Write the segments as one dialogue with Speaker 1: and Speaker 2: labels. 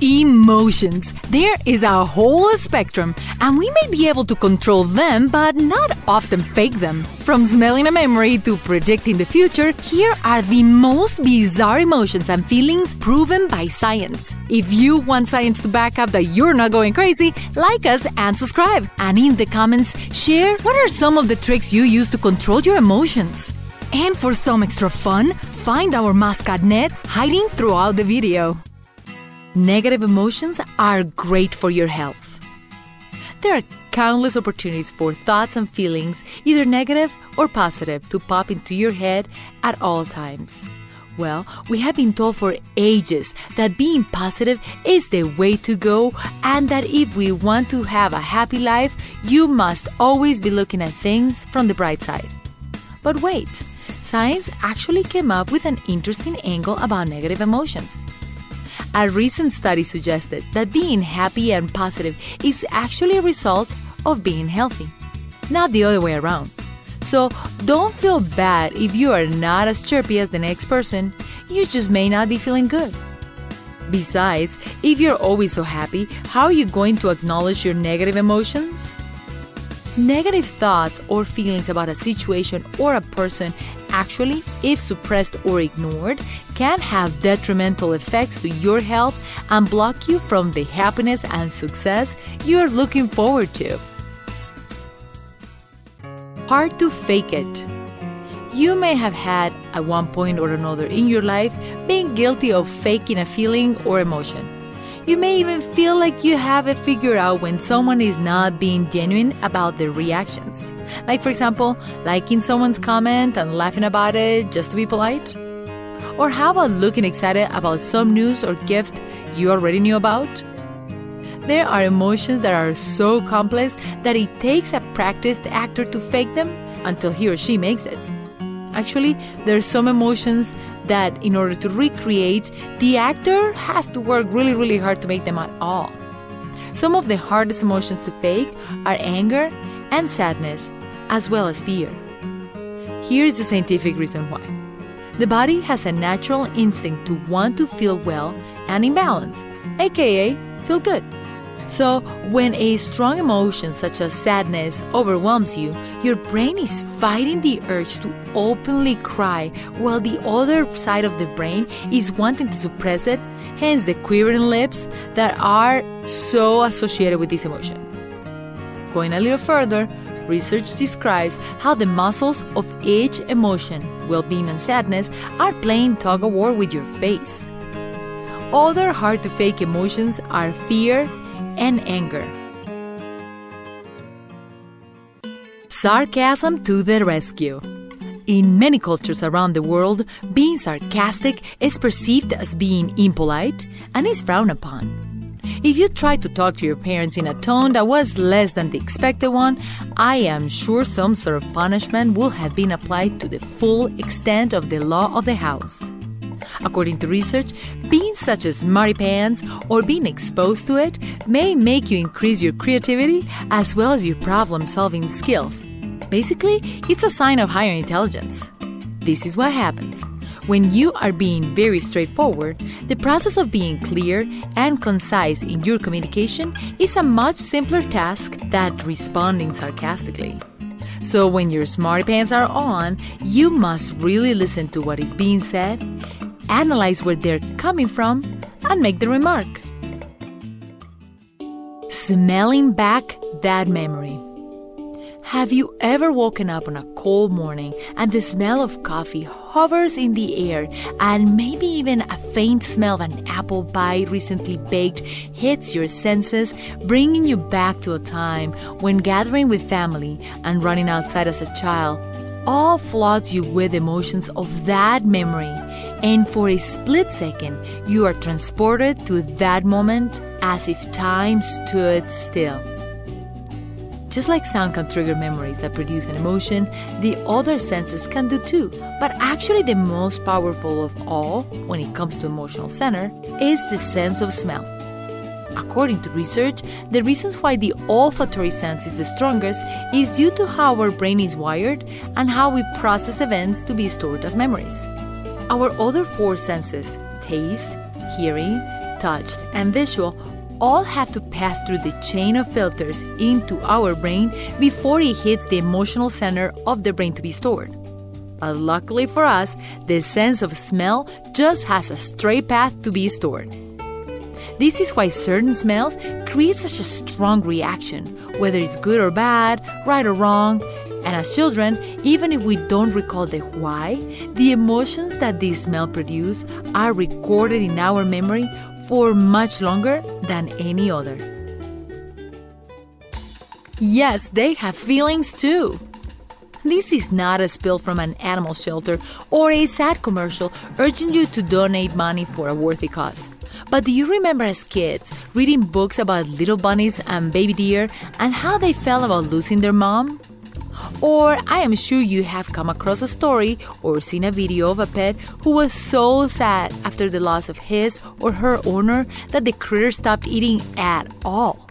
Speaker 1: Emotions. There is a whole spectrum, and we may be able to control them, but not often fake them. From smelling a memory to predicting the future, here are the most bizarre emotions and feelings proven by science. If you want science to back up that you're not going crazy, like us and subscribe. And in the comments, share what are some of the tricks you use to control your emotions. And for some extra fun, find our mascot Ned hiding throughout the video. Negative emotions are great for your health. There are countless opportunities for thoughts and feelings, either negative or positive, to pop into your head at all times. Well, we have been told for ages that being positive is the way to go, and that if we want to have a happy life, you must always be looking at things from the bright side. But wait, science actually came up with an interesting angle about negative emotions. A recent study suggested that being happy and positive is actually a result of being healthy, not the other way around. So don't feel bad if you are not as chirpy as the next person, you just may not be feeling good. Besides, if you're always so happy, how are you going to acknowledge your negative emotions? Negative thoughts or feelings about a situation or a person actually, if suppressed or ignored, can have detrimental effects to your health and block you from the happiness and success you're looking forward to. Hard to fake it. You may have had, at one point or another in your life, been guilty of faking a feeling or emotion. You may even feel like you have it figured out when someone is not being genuine about their reactions. Like, for example, liking someone's comment and laughing about it just to be polite. Or how about looking excited about some news or gift you already knew about? There are emotions that are so complex that it takes a practiced actor to fake them until he or she makes it. Actually, there are some emotions that in order to recreate, the actor has to work really, really hard to make them at all. Some of the hardest emotions to fake are anger and sadness, as well as fear. Here is the scientific reason why. The body has a natural instinct to want to feel well and in balance, aka feel good. So, when a strong emotion such as sadness overwhelms you, your brain is fighting the urge to openly cry while the other side of the brain is wanting to suppress it, hence the quivering lips that are so associated with this emotion. Going a little further, research describes how the muscles of each emotion, well being and sadness, are playing tug of war with your face. Other hard to fake emotions are fear, and anger. Sarcasm to the rescue. In many cultures around the world, being sarcastic is perceived as being impolite and is frowned upon. If you try to talk to your parents in a tone that was less than the expected one, I am sure some sort of punishment will have been applied to the full extent of the law of the house. According to research, being such as smarty pants or being exposed to it may make you increase your creativity as well as your problem solving skills. Basically, it's a sign of higher intelligence. This is what happens. When you are being very straightforward, the process of being clear and concise in your communication is a much simpler task than responding sarcastically. So, when your smarty pants are on, you must really listen to what is being said analyze where they're coming from, and make the remark. Smelling back that memory. Have you ever woken up on a cold morning and the smell of coffee hovers in the air, and maybe even a faint smell of an apple pie recently baked hits your senses, bringing you back to a time when gathering with family and running outside as a child all floods you with emotions of that memory, and for a split second, you are transported to that moment as if time stood still. Just like sound can trigger memories that produce an emotion, the other senses can do too. But actually, the most powerful of all, when it comes to emotional center, is the sense of smell. According to research, the reasons why the olfactory sense is the strongest is due to how our brain is wired and how we process events to be stored as memories. Our other four senses taste, hearing, touched, and visual all have to pass through the chain of filters into our brain before it hits the emotional center of the brain to be stored. But luckily for us, the sense of smell just has a straight path to be stored. This is why certain smells create such a strong reaction, whether it's good or bad, right or wrong. And as children, even if we don't recall the why, the emotions that these smell produce are recorded in our memory for much longer than any other. Yes, they have feelings too. This is not a spill from an animal shelter or a sad commercial urging you to donate money for a worthy cause. But do you remember as kids reading books about little bunnies and baby deer and how they felt about losing their mom? Or I am sure you have come across a story or seen a video of a pet who was so sad after the loss of his or her owner that the critter stopped eating at all.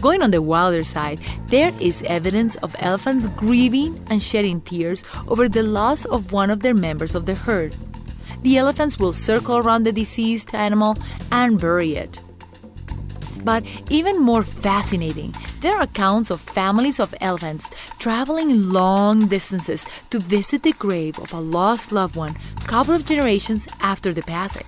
Speaker 1: Going on the wilder side, there is evidence of elephants grieving and shedding tears over the loss of one of their members of the herd. The elephants will circle around the deceased animal and bury it. But even more fascinating, there are accounts of families of elephants traveling long distances to visit the grave of a lost loved one a couple of generations after the passing.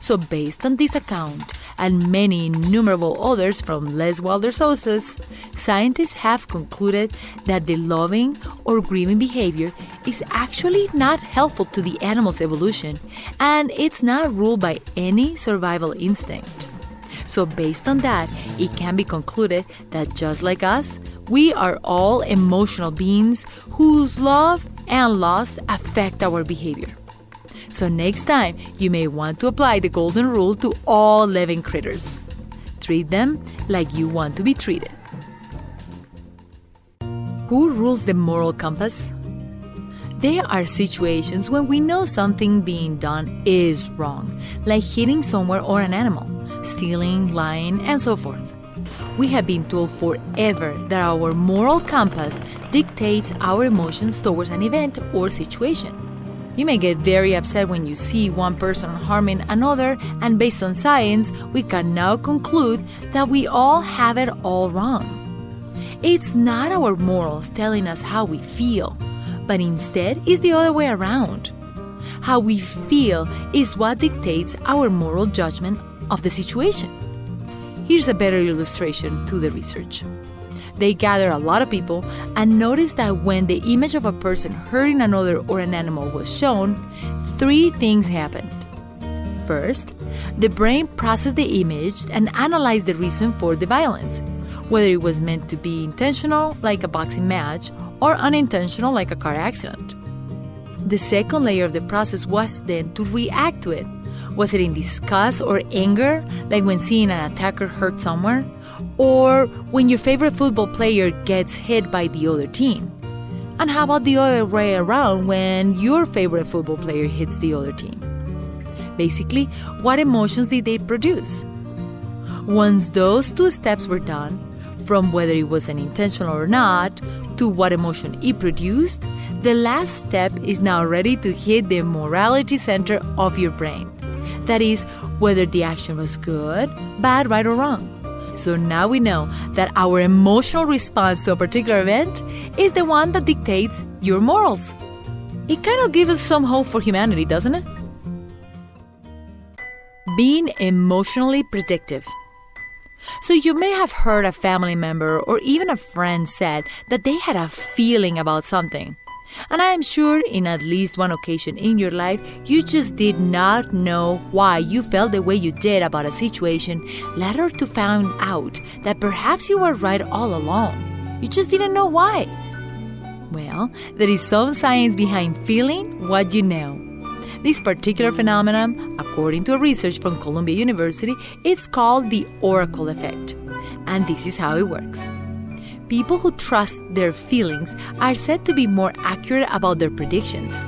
Speaker 1: So, based on this account and many innumerable others from less wilder sources, scientists have concluded that the loving or grieving behavior is actually not helpful to the animal's evolution and it's not ruled by any survival instinct. So, based on that, it can be concluded that just like us, we are all emotional beings whose love and loss affect our behavior. So, next time, you may want to apply the golden rule to all living critters treat them like you want to be treated. Who rules the moral compass? There are situations when we know something being done is wrong, like hitting someone or an animal, stealing, lying, and so forth. We have been told forever that our moral compass dictates our emotions towards an event or situation. You may get very upset when you see one person harming another, and based on science, we can now conclude that we all have it all wrong. It's not our morals telling us how we feel, but instead it's the other way around. How we feel is what dictates our moral judgment of the situation. Here's a better illustration to the research. They gather a lot of people and noticed that when the image of a person hurting another or an animal was shown, three things happened. First, the brain processed the image and analyzed the reason for the violence, whether it was meant to be intentional, like a boxing match, or unintentional, like a car accident. The second layer of the process was then to react to it. Was it in disgust or anger, like when seeing an attacker hurt someone? Or when your favorite football player gets hit by the other team? And how about the other way around when your favorite football player hits the other team? Basically, what emotions did they produce? Once those two steps were done, from whether it was an intentional or not, to what emotion it produced, the last step is now ready to hit the morality center of your brain. That is, whether the action was good, bad, right, or wrong. So now we know that our emotional response to a particular event is the one that dictates your morals. It kind of gives us some hope for humanity, doesn't it? Being emotionally predictive. So you may have heard a family member or even a friend said that they had a feeling about something. And I am sure in at least one occasion in your life, you just did not know why you felt the way you did about a situation, later to find out that perhaps you were right all along. You just didn't know why. Well, there is some science behind feeling what you know. This particular phenomenon, according to a research from Columbia University, is called the oracle effect. And this is how it works. People who trust their feelings are said to be more accurate about their predictions.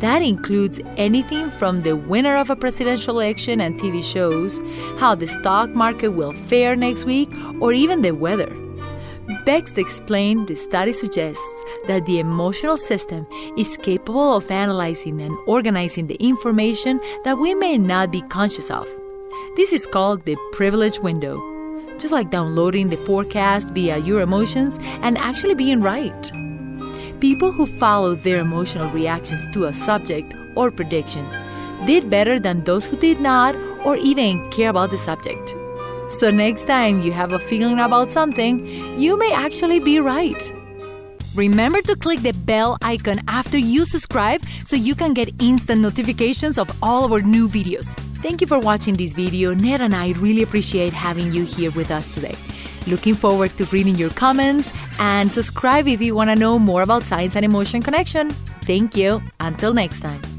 Speaker 1: That includes anything from the winner of a presidential election and TV shows, how the stock market will fare next week, or even the weather. Bext explained the study suggests that the emotional system is capable of analyzing and organizing the information that we may not be conscious of. This is called the privilege window. Just like downloading the forecast via your emotions and actually being right. People who followed their emotional reactions to a subject or prediction did better than those who did not or even care about the subject. So, next time you have a feeling about something, you may actually be right. Remember to click the bell icon after you subscribe so you can get instant notifications of all our new videos. Thank you for watching this video. Ned and I really appreciate having you here with us today. Looking forward to reading your comments and subscribe if you want to know more about science and emotion connection. Thank you. Until next time.